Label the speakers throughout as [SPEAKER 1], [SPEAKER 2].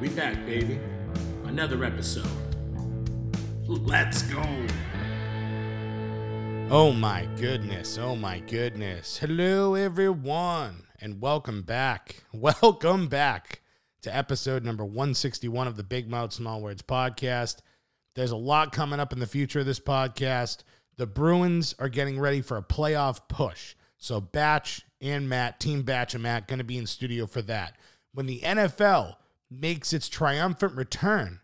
[SPEAKER 1] We back, baby. Another episode. Let's go.
[SPEAKER 2] Oh my goodness. Oh my goodness. Hello, everyone, and welcome back. Welcome back to episode number 161 of the Big Mouth Small Words podcast. There's a lot coming up in the future of this podcast. The Bruins are getting ready for a playoff push. So, Batch and Matt, Team Batch and Matt, going to be in studio for that. When the NFL makes its triumphant return,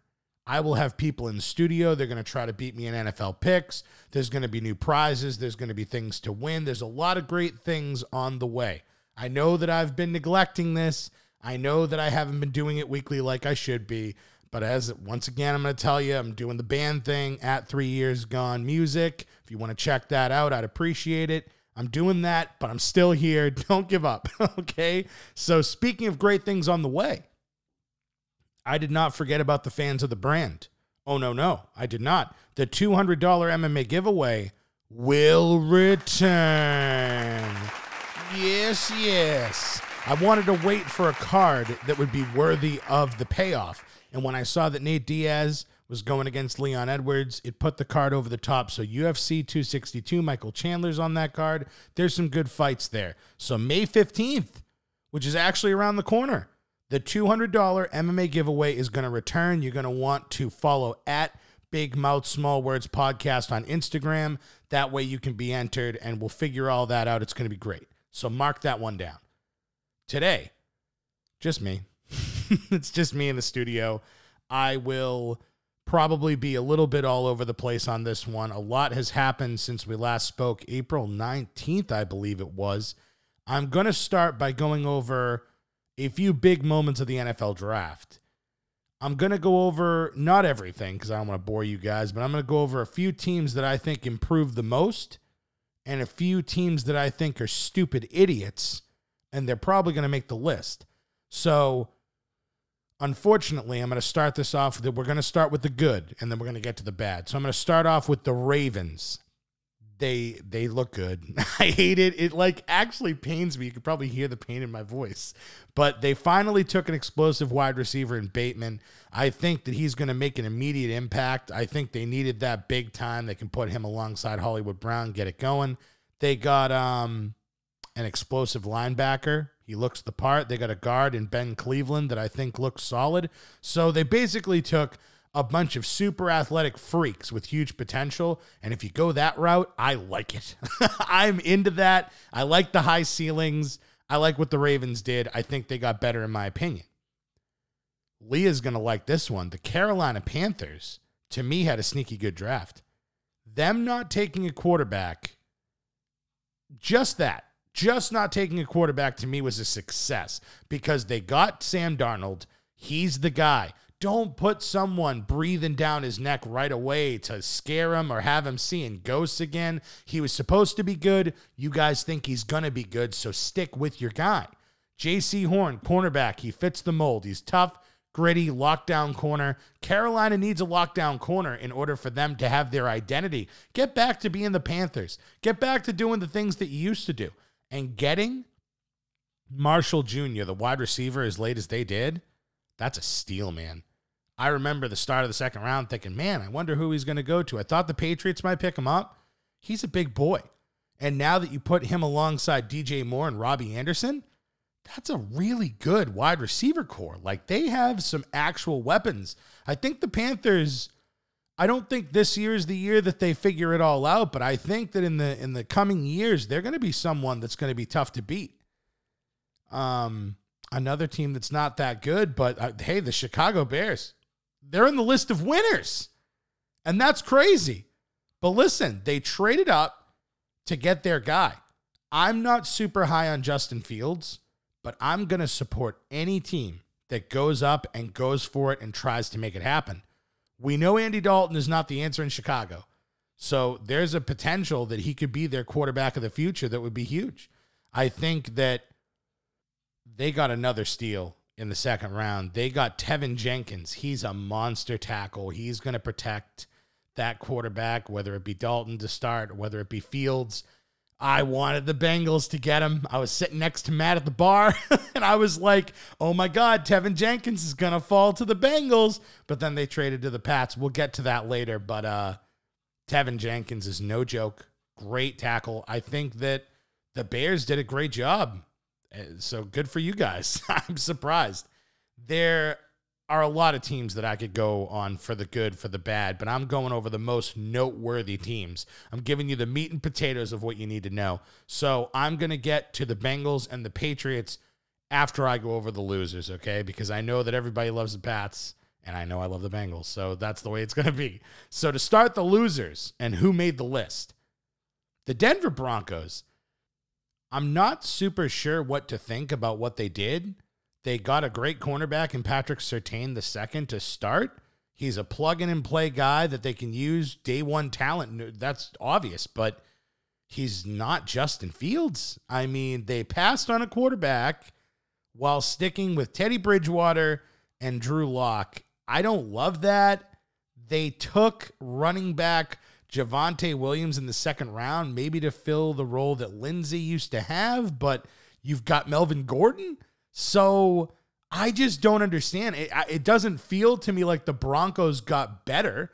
[SPEAKER 2] I will have people in the studio. They're going to try to beat me in NFL picks. There's going to be new prizes. There's going to be things to win. There's a lot of great things on the way. I know that I've been neglecting this. I know that I haven't been doing it weekly like I should be. But as once again, I'm going to tell you, I'm doing the band thing at Three Years Gone Music. If you want to check that out, I'd appreciate it. I'm doing that, but I'm still here. Don't give up. okay. So, speaking of great things on the way, I did not forget about the fans of the brand. Oh, no, no, I did not. The $200 MMA giveaway will return. Yes, yes. I wanted to wait for a card that would be worthy of the payoff. And when I saw that Nate Diaz was going against Leon Edwards, it put the card over the top. So UFC 262, Michael Chandler's on that card. There's some good fights there. So May 15th, which is actually around the corner, the $200 MMA giveaway is going to return. You're going to want to follow at Big Mouth Small Words Podcast on Instagram. That way you can be entered and we'll figure all that out. It's going to be great. So mark that one down. Today, just me. it's just me in the studio. I will probably be a little bit all over the place on this one. A lot has happened since we last spoke, April 19th, I believe it was. I'm going to start by going over a few big moments of the NFL draft. I'm going to go over not everything because I don't want to bore you guys, but I'm going to go over a few teams that I think improved the most and a few teams that I think are stupid idiots and they're probably going to make the list. So, unfortunately, I'm going to start this off. That we're going to start with the good, and then we're going to get to the bad. So, I'm going to start off with the Ravens. They they look good. I hate it. It like actually pains me. You could probably hear the pain in my voice. But they finally took an explosive wide receiver in Bateman. I think that he's going to make an immediate impact. I think they needed that big time. They can put him alongside Hollywood Brown, get it going. They got um an explosive linebacker. He looks the part. They got a guard in Ben Cleveland that I think looks solid. So they basically took a bunch of super athletic freaks with huge potential. And if you go that route, I like it. I'm into that. I like the high ceilings. I like what the Ravens did. I think they got better, in my opinion. Leah's going to like this one. The Carolina Panthers, to me, had a sneaky good draft. Them not taking a quarterback, just that just not taking a quarterback to me was a success because they got Sam Darnold. He's the guy. Don't put someone breathing down his neck right away to scare him or have him seeing ghosts again. He was supposed to be good. You guys think he's going to be good, so stick with your guy. Jaycee Horn, cornerback. He fits the mold. He's tough, gritty, lockdown corner. Carolina needs a lockdown corner in order for them to have their identity. Get back to being the Panthers. Get back to doing the things that you used to do and getting Marshall Jr., the wide receiver, as late as they did, that's a steal, man. I remember the start of the second round thinking, man, I wonder who he's going to go to. I thought the Patriots might pick him up. He's a big boy. And now that you put him alongside DJ Moore and Robbie Anderson, that's a really good wide receiver core. Like they have some actual weapons. I think the Panthers I don't think this year is the year that they figure it all out, but I think that in the in the coming years they're going to be someone that's going to be tough to beat. Um, another team that's not that good, but uh, hey, the Chicago Bears, they're in the list of winners, and that's crazy. But listen, they traded up to get their guy. I'm not super high on Justin Fields, but I'm going to support any team that goes up and goes for it and tries to make it happen. We know Andy Dalton is not the answer in Chicago. So there's a potential that he could be their quarterback of the future that would be huge. I think that they got another steal in the second round. They got Teven Jenkins. He's a monster tackle. He's going to protect that quarterback, whether it be Dalton to start whether it be Fields. I wanted the Bengals to get him. I was sitting next to Matt at the bar and I was like, oh my God, Teven Jenkins is going to fall to the Bengals. But then they traded to the Pats. We'll get to that later. But uh, Teven Jenkins is no joke. Great tackle. I think that the Bears did a great job. Uh, So good for you guys. I'm surprised. There are a lot of teams that I could go on for the good, for the bad, but I'm going over the most noteworthy teams. I'm giving you the meat and potatoes of what you need to know. So I'm going to get to the Bengals and the Patriots after I go over the losers, okay? Because I know that everybody loves the Pats and I know I love the Bengals. So that's the way it's going to be. So to start the losers and who made the list, the Denver Broncos. I'm not super sure what to think about what they did. They got a great cornerback in Patrick Surtain the second to start. He's a plug in and play guy that they can use day one talent. That's obvious, but he's not Justin Fields. I mean, they passed on a quarterback while sticking with Teddy Bridgewater and Drew Lock. I don't love that. They took running back Javonte Williams in the second round, maybe to fill the role that Lindsay used to have, but you've got Melvin Gordon. So I just don't understand. It, it doesn't feel to me like the Broncos got better.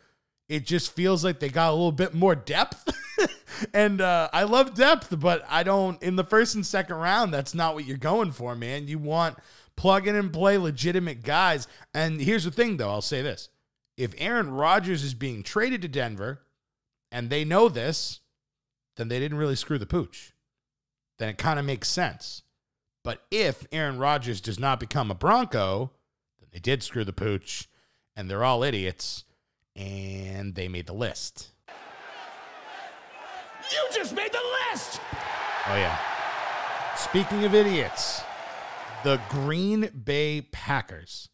[SPEAKER 2] It just feels like they got a little bit more depth. and uh, I love depth, but I don't, in the first and second round, that's not what you're going for, man. You want plug in and play legitimate guys. And here's the thing, though I'll say this if Aaron Rodgers is being traded to Denver and they know this, then they didn't really screw the pooch. Then it kind of makes sense. But if Aaron Rodgers does not become a Bronco, then they did screw the pooch and they're all idiots and they made the list.
[SPEAKER 1] You just made the list!
[SPEAKER 2] Oh, yeah. Speaking of idiots, the Green Bay Packers.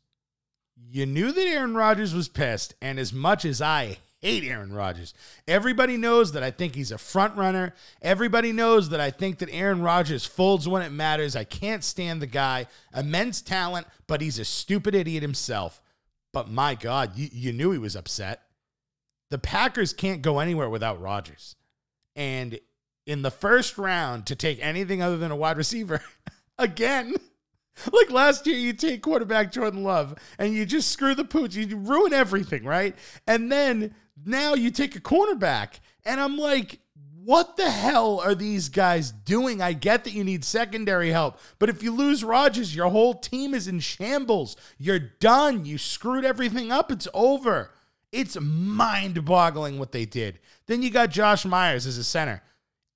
[SPEAKER 2] You knew that Aaron Rodgers was pissed, and as much as I hate Aaron Rodgers, everybody knows that I think he's a front runner. Everybody knows that I think that Aaron Rodgers folds when it matters. I can't stand the guy. Immense talent, but he's a stupid idiot himself. But my God, you, you knew he was upset. The Packers can't go anywhere without Rodgers. And in the first round to take anything other than a wide receiver again. Like last year, you take quarterback Jordan Love and you just screw the pooch. You ruin everything, right? And then now you take a cornerback. And I'm like, what the hell are these guys doing? I get that you need secondary help, but if you lose Rodgers, your whole team is in shambles. You're done. You screwed everything up. It's over. It's mind boggling what they did. Then you got Josh Myers as a center.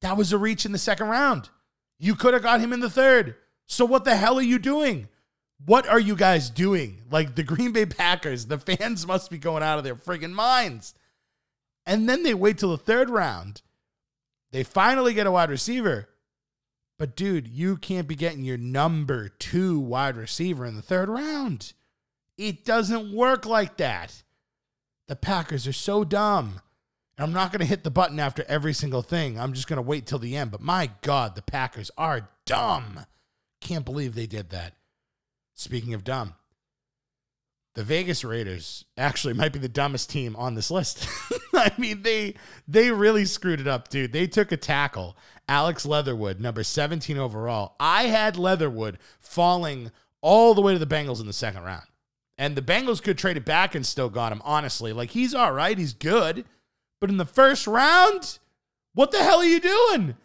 [SPEAKER 2] That was a reach in the second round. You could have got him in the third. So what the hell are you doing? What are you guys doing? Like the Green Bay Packers, the fans must be going out of their friggin' minds. And then they wait till the third round. They finally get a wide receiver. But dude, you can't be getting your number two wide receiver in the third round. It doesn't work like that. The Packers are so dumb. And I'm not going to hit the button after every single thing. I'm just going to wait till the end. But my God, the Packers are dumb. Can't believe they did that. Speaking of dumb, the Vegas Raiders actually might be the dumbest team on this list. I mean, they they really screwed it up, dude. They took a tackle, Alex Leatherwood, number 17 overall. I had Leatherwood falling all the way to the Bengals in the second round. And the Bengals could trade it back and still got him, honestly. Like he's all right, he's good. But in the first round, what the hell are you doing?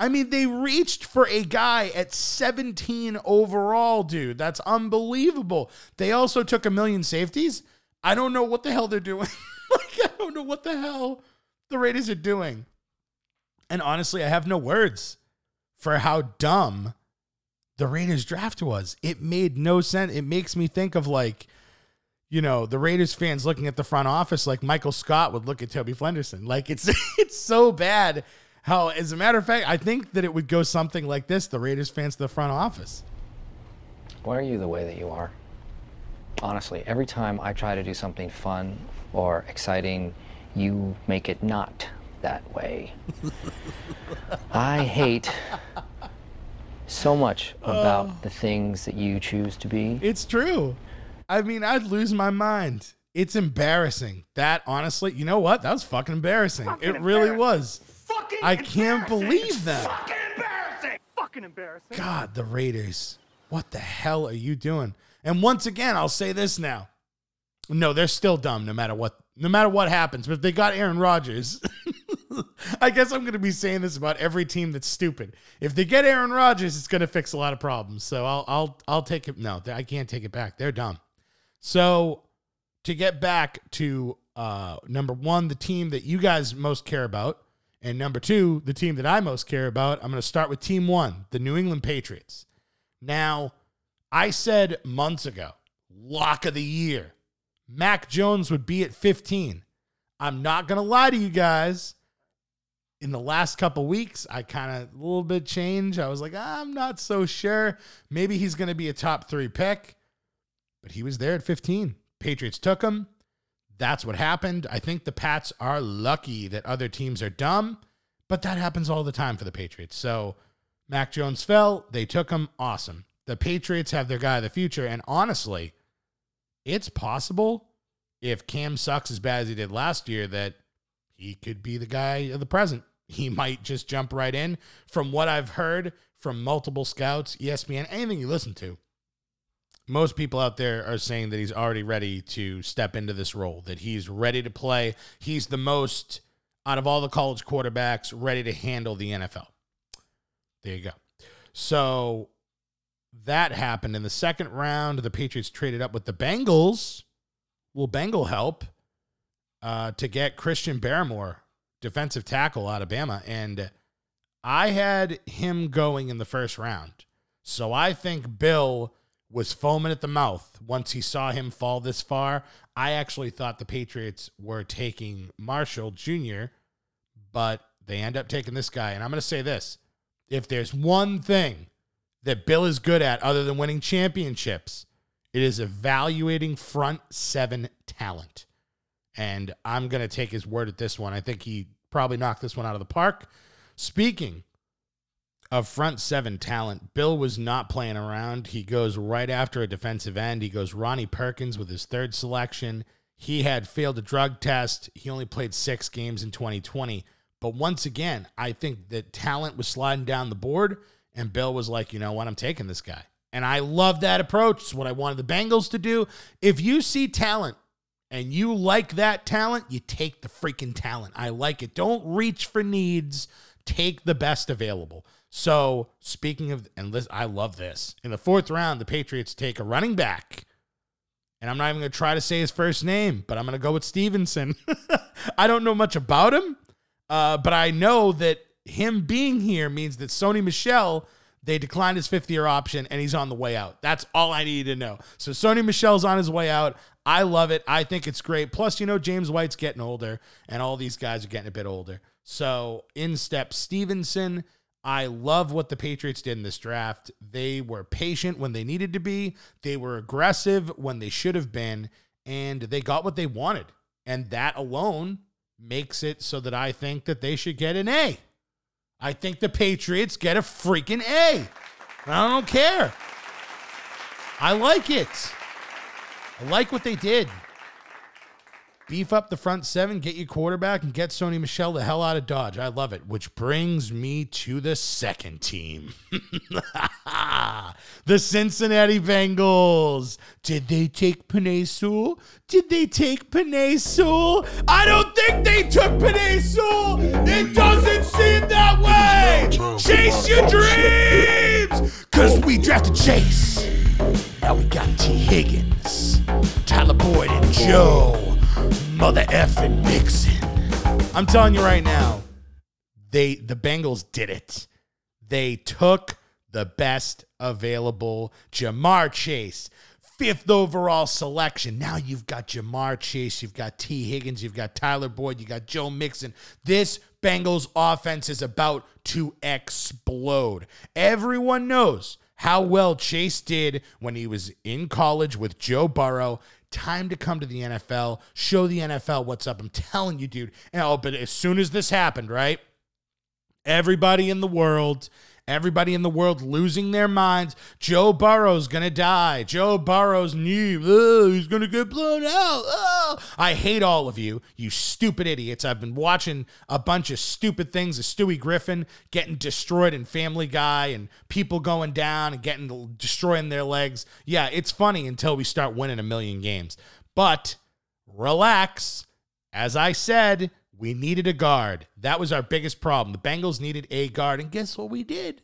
[SPEAKER 2] I mean, they reached for a guy at 17 overall, dude. That's unbelievable. They also took a million safeties. I don't know what the hell they're doing. like, I don't know what the hell the Raiders are doing. And honestly, I have no words for how dumb the Raiders draft was. It made no sense. It makes me think of like, you know, the Raiders fans looking at the front office like Michael Scott would look at Toby Flenderson. Like it's it's so bad how, as a matter of fact, I think that it would go something like this: the Raiders fans to the front office.
[SPEAKER 3] Why are you the way that you are? honestly. Every time I try to do something fun or exciting, you make it not that way. I hate so much about oh. the things that you choose to be.
[SPEAKER 2] It's true. I mean, I'd lose my mind. It's embarrassing. That honestly, you know what? That was fucking embarrassing. it really was. I can't believe that.
[SPEAKER 4] Fucking embarrassing! Fucking embarrassing!
[SPEAKER 2] God, the Raiders. What the hell are you doing? And once again, I'll say this now. No, they're still dumb no matter what no matter what happens. But if they got Aaron Rodgers, I guess I'm going to be saying this about every team that's stupid. If they get Aaron Rodgers, it's going to fix a lot of problems. So I'll I'll I'll take it. No, I can't take it back. They're dumb. So to get back to uh, number one, the team that you guys most care about, and number two, the team that I most care about, I'm going to start with team one, the New England Patriots. Now, I said months ago, lock of the year, Mac Jones would be at 15. I'm not going to lie to you guys. In the last couple weeks, I kind of a little bit changed. I was like, I'm not so sure. Maybe he's going to be a top three pick, but he was there at 15. Patriots took him. That's what happened. I think the Pats are lucky that other teams are dumb, but that happens all the time for the Patriots. So Mac Jones fell. They took him. Awesome. The Patriots have their guy of the future. And honestly, it's possible if Cam sucks as bad as he did last year that he could be the guy of the present. He might just jump right in. From what I've heard from multiple scouts, ESPN, anything you listen to, most people out there are saying that he's already ready to step into this role, that he's ready to play. He's the most, out of all the college quarterbacks, ready to handle the NFL. There you go. So that happened in the second round. The Patriots traded up with the Bengals. Will Bengal help uh, to get Christian Barmore, defensive tackle out of Bama? And I had him going in the first round. So I think Bill was foaming at the mouth once he saw him fall this far. I actually thought the Patriots were taking Marshall Jr., but they end up taking this guy. And I'm going to say this if there's one thing that Bill is good at other than winning championships, it is evaluating front seven talent. And I'm going to take his word at this one. I think he probably knocked this one out of the park. Speaking of front seven talent, Bill was not playing around. He goes right after a defensive end. He goes Ronnie Perkins with his third selection. He had failed a drug test. He only played six games in 2020. But once again, I think that talent was sliding down the board, and Bill was like, you know what, I'm taking this guy. And I love that approach. It's what I wanted the Bengals to do. If you see talent and you like that talent, you take the freaking talent. I like it. Don't reach for needs, take the best available. So, speaking of, and listen, I love this. In the fourth round, the Patriots take a running back. And I'm not even going to try to say his first name, but I'm going to go with Stevenson. I don't know much about him, uh, but I know that him being here means that Sony Michel, they declined his fifth year option and he's on the way out. That's all I need to know. So Sony Michel's on his way out. I love it. I think it's great. Plus, you know, James White's getting older and all these guys are getting a bit older. So in step Stevenson. I love what the Patriots did in this draft. They were patient when they needed to be, they were aggressive when they should have been, and they got what they wanted. And that alone makes it so that I think that they should get an A. I think the Patriots get a freaking A. I don't care. I like it. I like what they did. Beef up the front seven, get your quarterback, and get Sony Michel the hell out of Dodge. I love it. Which brings me to the second team the Cincinnati Bengals. Did they take Penei Sewell? Did they take Penei Sewell? I don't think they took Penei Sewell. It doesn't seem that way. Chase your dreams, because we drafted Chase. Now we got Tee Higgins, Tyler Boyd, and Joe Mother effing Mixon. I'm telling you right now, they the Bengals did it. They took the best available Ja'Marr Chase, fifth overall selection. Now you've got Ja'Marr Chase, you've got Tee Higgins, you've got Tyler Boyd, you got Joe Mixon. This Bengals offense is about to explode. Everyone knows how well Chase did when he was in college with Joe Burrow. Time to come to the NFL, show the NFL what's up. I'm telling you, dude. Oh, but as soon as this happened, right? Everybody in the world, everybody in the world losing their minds. Joe Burrow's gonna die. Joe Burrow's new. Oh, he's gonna get blown out. Oh, I hate all of you, you stupid idiots. I've been watching a bunch of stupid things of Stewie Griffin getting destroyed in Family Guy and people going down and getting destroying their legs. Yeah, it's funny until we start winning a million games. But relax. As I said, we needed a guard. That was our biggest problem. The Bengals needed a guard. And guess what we did?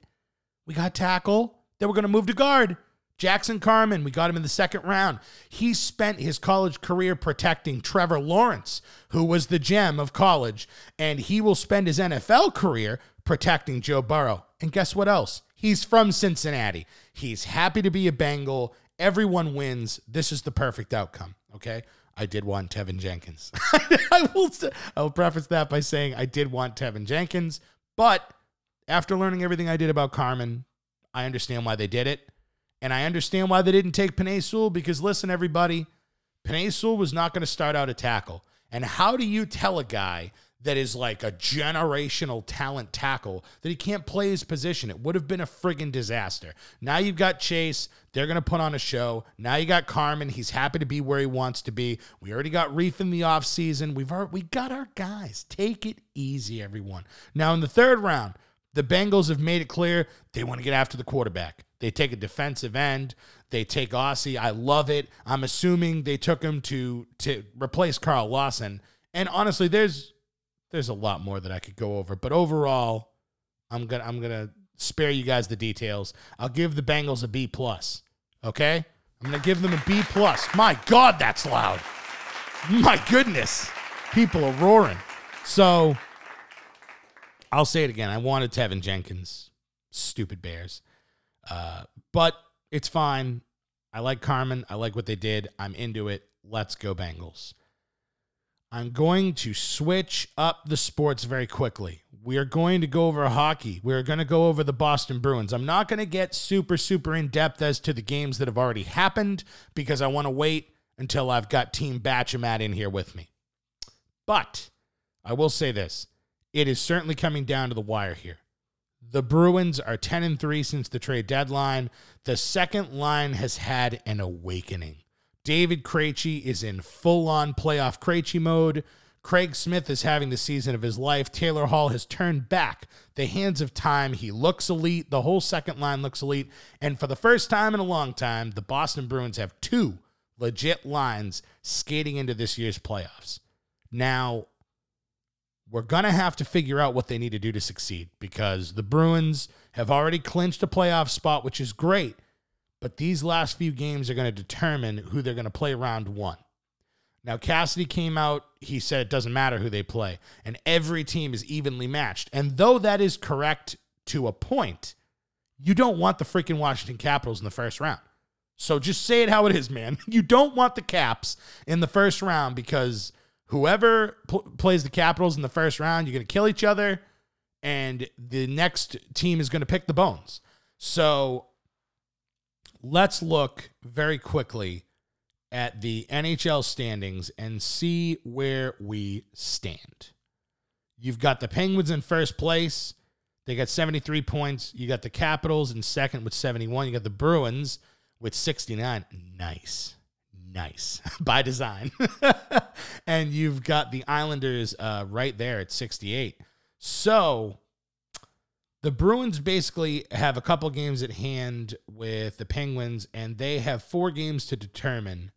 [SPEAKER 2] We got tackle. Then we're going to move to guard. Jackson Carman, we got him in the second round. He spent his college career protecting Trevor Lawrence, who was the gem of college, and he will spend his NFL career protecting Joe Burrow. And guess what else? He's from Cincinnati. He's happy to be a Bengal. Everyone wins. This is the perfect outcome, okay? I did want Teven Jenkins. I will I will preface that by saying I did want Teven Jenkins, but after learning everything I did about Carman, I understand why they did it. And I understand why they didn't take Penei Sewell because listen, everybody, Penei Sewell was not going to start out a tackle. And how do you tell a guy that is like a generational talent tackle that he can't play his position? It would have been a friggin' disaster. Now you've got Chase. They're going to put on a show. Now you got Carman. He's happy to be where he wants to be. We already got Reef in the offseason. We've already, we got our guys. Take it easy, everyone. Now in the third round, the Bengals have made it clear they want to get after the quarterback. They take a defensive end. They take Ossai. I love it. I'm assuming they took him to to replace Carl Lawson. And honestly, there's there's a lot more that I could go over, but overall, I'm gonna I'm gonna spare you guys the details. I'll give the Bengals a B plus. Okay, I'm gonna give them a B plus. My God, that's loud. My goodness, people are roaring. So I'll say it again. I wanted Teven Jenkins. Stupid Bears. Uh, but it's fine. I like Carman. I like what they did. I'm into it. Let's go, Bengals. I'm going to switch up the sports very quickly. We are going to go over hockey. We're going to go over the Boston Bruins. I'm not going to get super, super in depth as to the games that have already happened because I want to wait until I've got Team Batchamat in here with me. But I will say this it is certainly coming down to the wire here. The Bruins are 10 and 3 since the trade deadline. The second line has had an awakening. David Krejci is in full on playoff Krejci mode. Craig Smith is having the season of his life. Taylor Hall has turned back the hands of time. He looks elite. The whole second line looks elite. And for the first time in a long time, the Boston Bruins have two legit lines skating into this year's playoffs. Now, we're going to have to figure out what they need to do to succeed because the Bruins have already clinched a playoff spot, which is great. But these last few games are going to determine who they're going to play round one. Now, Cassidy came out, he said it doesn't matter who they play, and every team is evenly matched. And though that is correct to a point, you don't want the freaking Washington Capitals in the first round. So just say it how it is, man. You don't want the Caps in the first round because whoever pl- plays the Capitals in the first round, you're going to kill each other, and the next team is going to pick the bones. So let's look very quickly at the NHL standings and see where we stand. You've got the Penguins in first place. They got 73 points. You got the Capitals in second with 71. You got the Bruins with 69. Nice. Nice. By design. and you've got the Islanders uh, right there at 68. So the Bruins basically have a couple games at hand with the Penguins, and they have four games to determine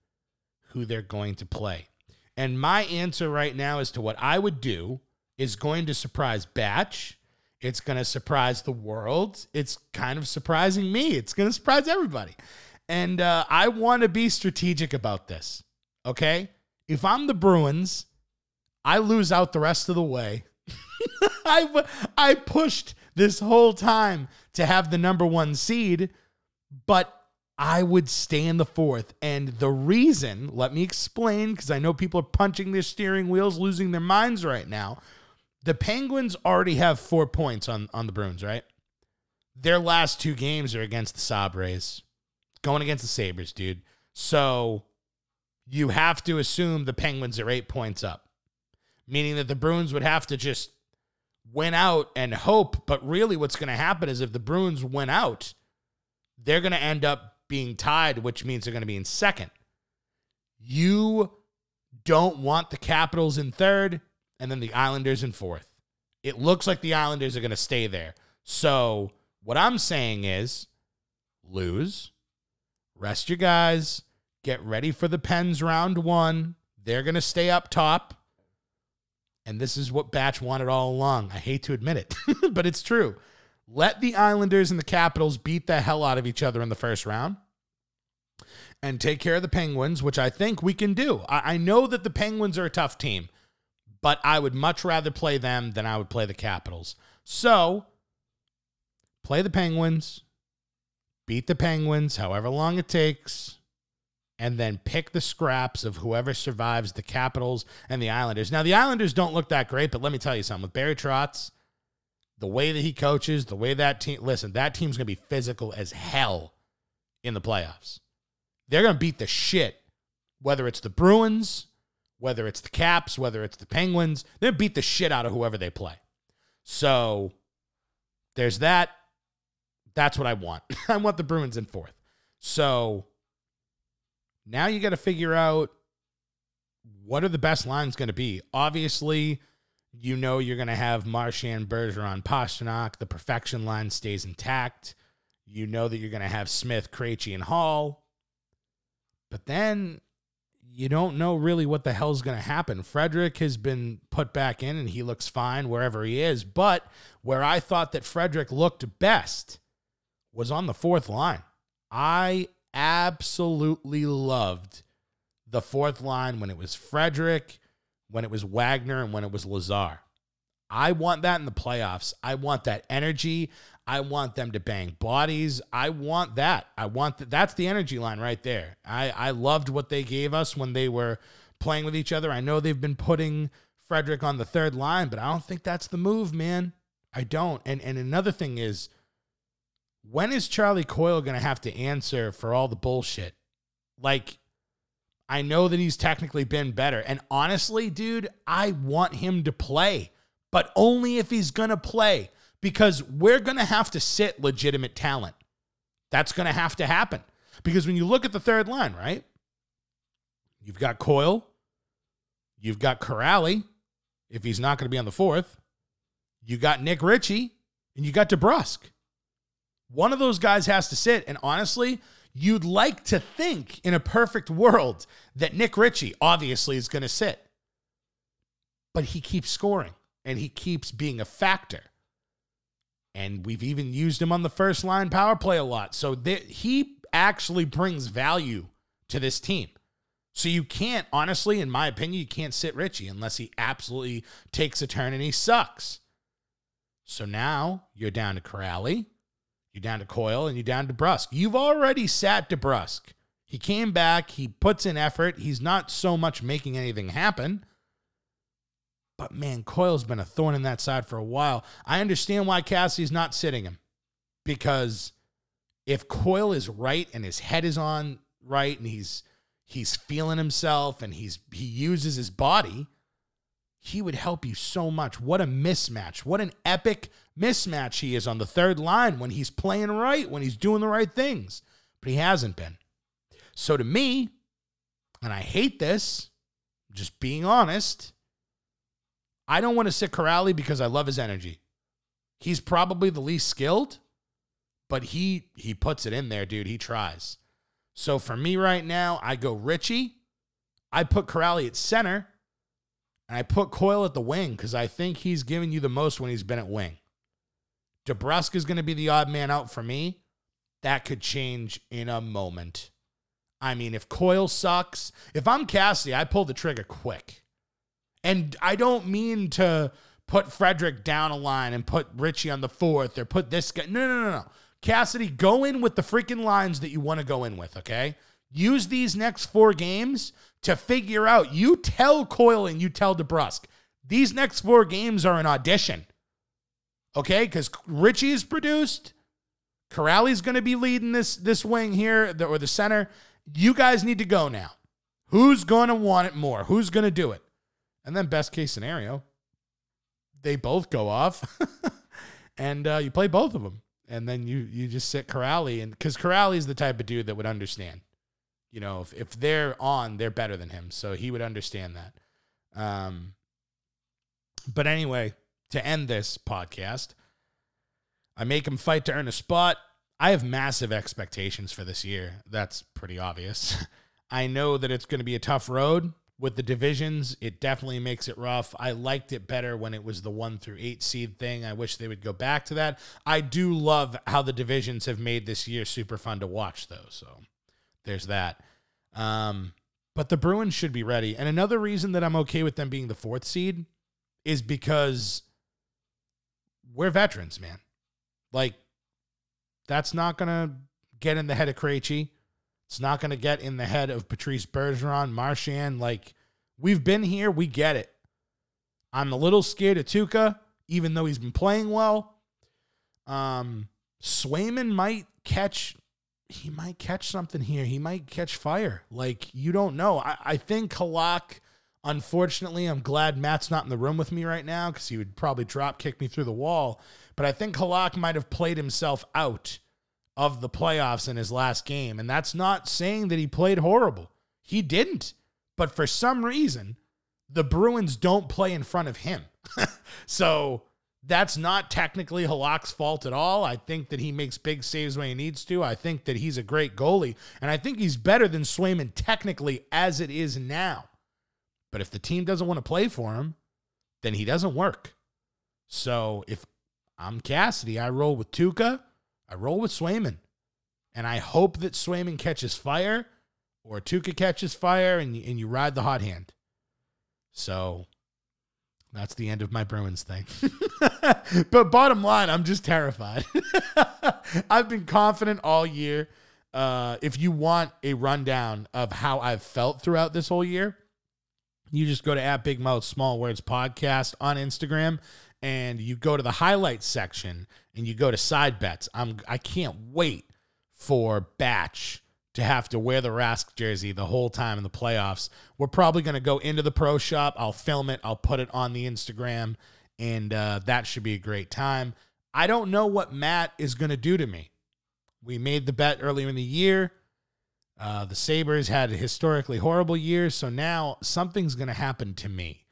[SPEAKER 2] who they're going to play. And my answer right now as to what I would do is going to surprise Batch. It's going to surprise the world. It's kind of surprising me. It's going to surprise everybody. And uh, I want to be strategic about this. Okay. If I'm the Bruins, I lose out the rest of the way. I, I pushed this whole time to have the number one seed, but I would stay in the fourth. And the reason, let me explain, because I know people are punching their steering wheels, losing their minds right now. The Penguins already have four points on, on the Bruins, right? their last two games are against the Sabres, going against the Sabres, dude. So you have to assume the Penguins are eight points up, meaning that the Bruins would have to just win out and hope. But really, what's going to happen is if the Bruins win out, they're going to end up being tied, which means they're going to be in second. You don't want the Capitals in third and then the Islanders in fourth. It looks like the Islanders are going to stay there. So, what I'm saying is lose, rest your guys, get ready for the Pens round one. They're going to stay up top. And this is what Batch wanted all along. I hate to admit it, but it's true. Let the Islanders and the Capitals beat the hell out of each other in the first round and take care of the Penguins, which I think we can do. I, I know that the Penguins are a tough team, but I would much rather play them than I would play the Capitals. So play the Penguins, beat the Penguins, however long it takes, and then pick the scraps of whoever survives the Capitals and the Islanders. Now, the Islanders don't look that great, but let me tell you something. With Barry Trotz, the way that he coaches, the way that team, listen, that team's going to be physical as hell in the playoffs. They're going to beat the shit, whether it's the Bruins, whether it's the Caps, whether it's the Penguins. They're beat the shit out of whoever they play. So there's that. That's what I want. I want the Bruins in fourth. So now you got to figure out what are the best lines going to be. Obviously, you know you're going to have Marchand, Bergeron, Pastrnak. The perfection line stays intact. You know that you're going to have Smith, Krejci, and Hall. But then you don't know really what the hell's going to happen. Frederic has been put back in and he looks fine wherever he is. But where I thought that Frederic looked best was on the fourth line. I absolutely loved the fourth line when it was Frederic, when it was Wagner, and when it was Lazar. I want that in the playoffs. I want that energy. I want them to bang bodies. I want that. I want that. That's the energy line right there. I, I loved what they gave us when they were playing with each other. I know they've been putting Frederic on the third line, but I don't think that's the move, man. I don't. And and another thing is, when is Charlie Coyle going to have to answer for all the bullshit? Like, I know that he's technically been better. And honestly, dude, I want him to play, but only if he's going to play because we're going to have to sit legitimate talent. That's going to have to happen. Because when you look at the third line, right? You've got Coyle, you've got Kuraly, if he's not going to be on the fourth, you got Nick Ritchie, and you got DeBrusk. One of those guys has to sit. And honestly, you'd like to think in a perfect world that Nick Ritchie obviously is going to sit. But he keeps scoring and he keeps being a factor. And we've even used him on the first line power play a lot. So th- he actually brings value to this team. So you can't, honestly, in my opinion, you can't sit Ritchie unless he absolutely takes a turn and he sucks. So now you're down to Kuraly, you're down to Coyle, and you're down to Brusque. You've already sat DeBrusk. He came back, he puts in effort. He's not so much making anything happen. But man, Coyle's been a thorn in that side for a while. I understand why Cassie's not sitting him. Because if Coyle is right and his head is on right and he's he's feeling himself and he's he uses his body, he would help you so much. What a mismatch. What an epic mismatch he is on the third line when he's playing right, when he's doing the right things. But he hasn't been. So to me, and I hate this, just being honest, I don't want to sit Kuraly because I love his energy. He's probably the least skilled, but he he puts it in there, dude. He tries. So for me right now, I go Ritchie. I put Kuraly at center, and I put Coyle at the wing because I think he's giving you the most when he's been at wing. DeBrusk is going to be the odd man out for me. That could change in a moment. I mean, if Coyle sucks, if I'm Cassidy, I pull the trigger quick. And I don't mean to put Frederic down a line and put Ritchie on the fourth or put this guy. No, no, no, no. Cassidy, go in with the freaking lines that you want to go in with, okay? Use these next four games to figure out. You tell Coyle and you tell DeBrusk, These next four games are an audition. Okay? Because Ritchie is produced, Kuraly's going to be leading this this wing here, the, or the center. You guys need to go now. Who's going to want it more? Who's going to do it? And then best case scenario, they both go off, and uh, you play both of them, and then you you just sit Kuraly, and because Kuraly's the type of dude that would understand. You know, if if they're on, they're better than him, so he would understand that. Um, but anyway, to end this podcast, I make him fight to earn a spot. I have massive expectations for this year. That's pretty obvious. I know that it's going to be a tough road with the divisions. It definitely makes it rough. I liked it better when it was the one through eight seed thing. I wish they would go back to that. I do love how the divisions have made this year super fun to watch, though. So there's that. Um, but the Bruins should be ready. And another reason that I'm okay with them being the fourth seed is because we're veterans, man. Like, that's not going to get in the head of Krejci. It's not going to get in the head of Patrice Bergeron, Marchand. Like, we've been here. We get it. I'm a little scared of Tuukka, even though he's been playing well. Um, Swayman might catch. He might catch something here. He might catch fire. Like you don't know. I, I think Halak. Unfortunately, I'm glad Matt's not in the room with me right now because he would probably drop kick me through the wall. But I think Halak might have played himself out of the playoffs in his last game. And that's not saying that he played horrible. He didn't. But for some reason, the Bruins don't play in front of him. so that's not technically Halak's fault at all. I think that he makes big saves when he needs to. I think that he's a great goalie. And I think he's better than Swayman technically as it is now. But if the team doesn't want to play for him, then he doesn't work. So if I'm Cassidy, I roll with Tuukka, I roll with Swayman. And I hope that Swayman catches fire or Tuukka catches fire and and you ride the hot hand. So that's the end of my Bruins thing. but bottom line, I'm just terrified. I've been confident all year. Uh, if you want a rundown of how I've felt throughout this whole year, you just go to at Big Mouth Small Words Podcast on Instagram and you go to the highlights section and you go to side bets. I'm I can't wait for Batch to have to wear the Rask jersey the whole time in the playoffs. We're probably going to go into the pro shop. I'll film it. I'll put it on the Instagram, and uh, that should be a great time. I don't know what Matt is going to do to me. We made the bet earlier in the year. Uh, the Sabres had historically horrible years, so now something's going to happen to me.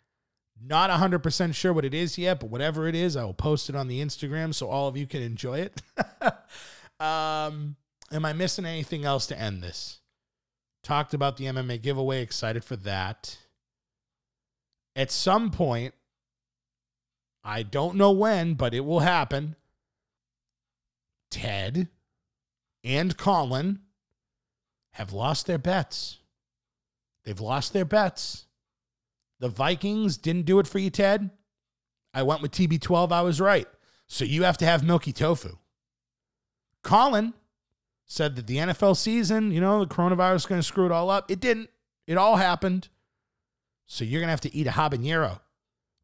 [SPEAKER 2] Not 100% sure what it is yet, but whatever it is, I will post it on the Instagram so all of you can enjoy it. um, am I missing anything else to end this? Talked about the MMA giveaway, excited for that. At some point, I don't know when, but it will happen. Ted and Colin have lost their bets. They've lost their bets. The Vikings didn't do it for you, Ted. I went with TB12. I was right. So you have to have milky tofu. Colin said that the NFL season, you know, the coronavirus is going to screw it all up. It didn't. It all happened. So you're going to have to eat a habanero.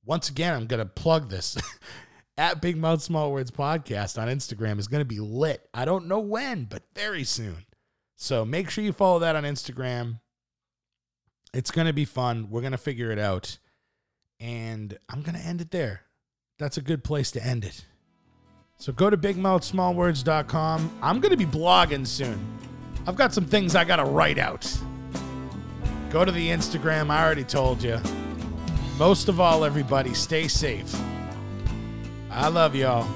[SPEAKER 2] Once again, I'm going to plug this. At Big Mouth Small Words Podcast on Instagram is going to be lit. I don't know when, but very soon. So make sure you follow that on Instagram. It's going to be fun. We're going to figure it out. And I'm going to end it there. That's a good place to end it. So go to bigmouthsmallwords.com. I'm going to be blogging soon. I've got some things I got to write out. Go to the Instagram. I already told you. Most of all, everybody, stay safe. I love y'all.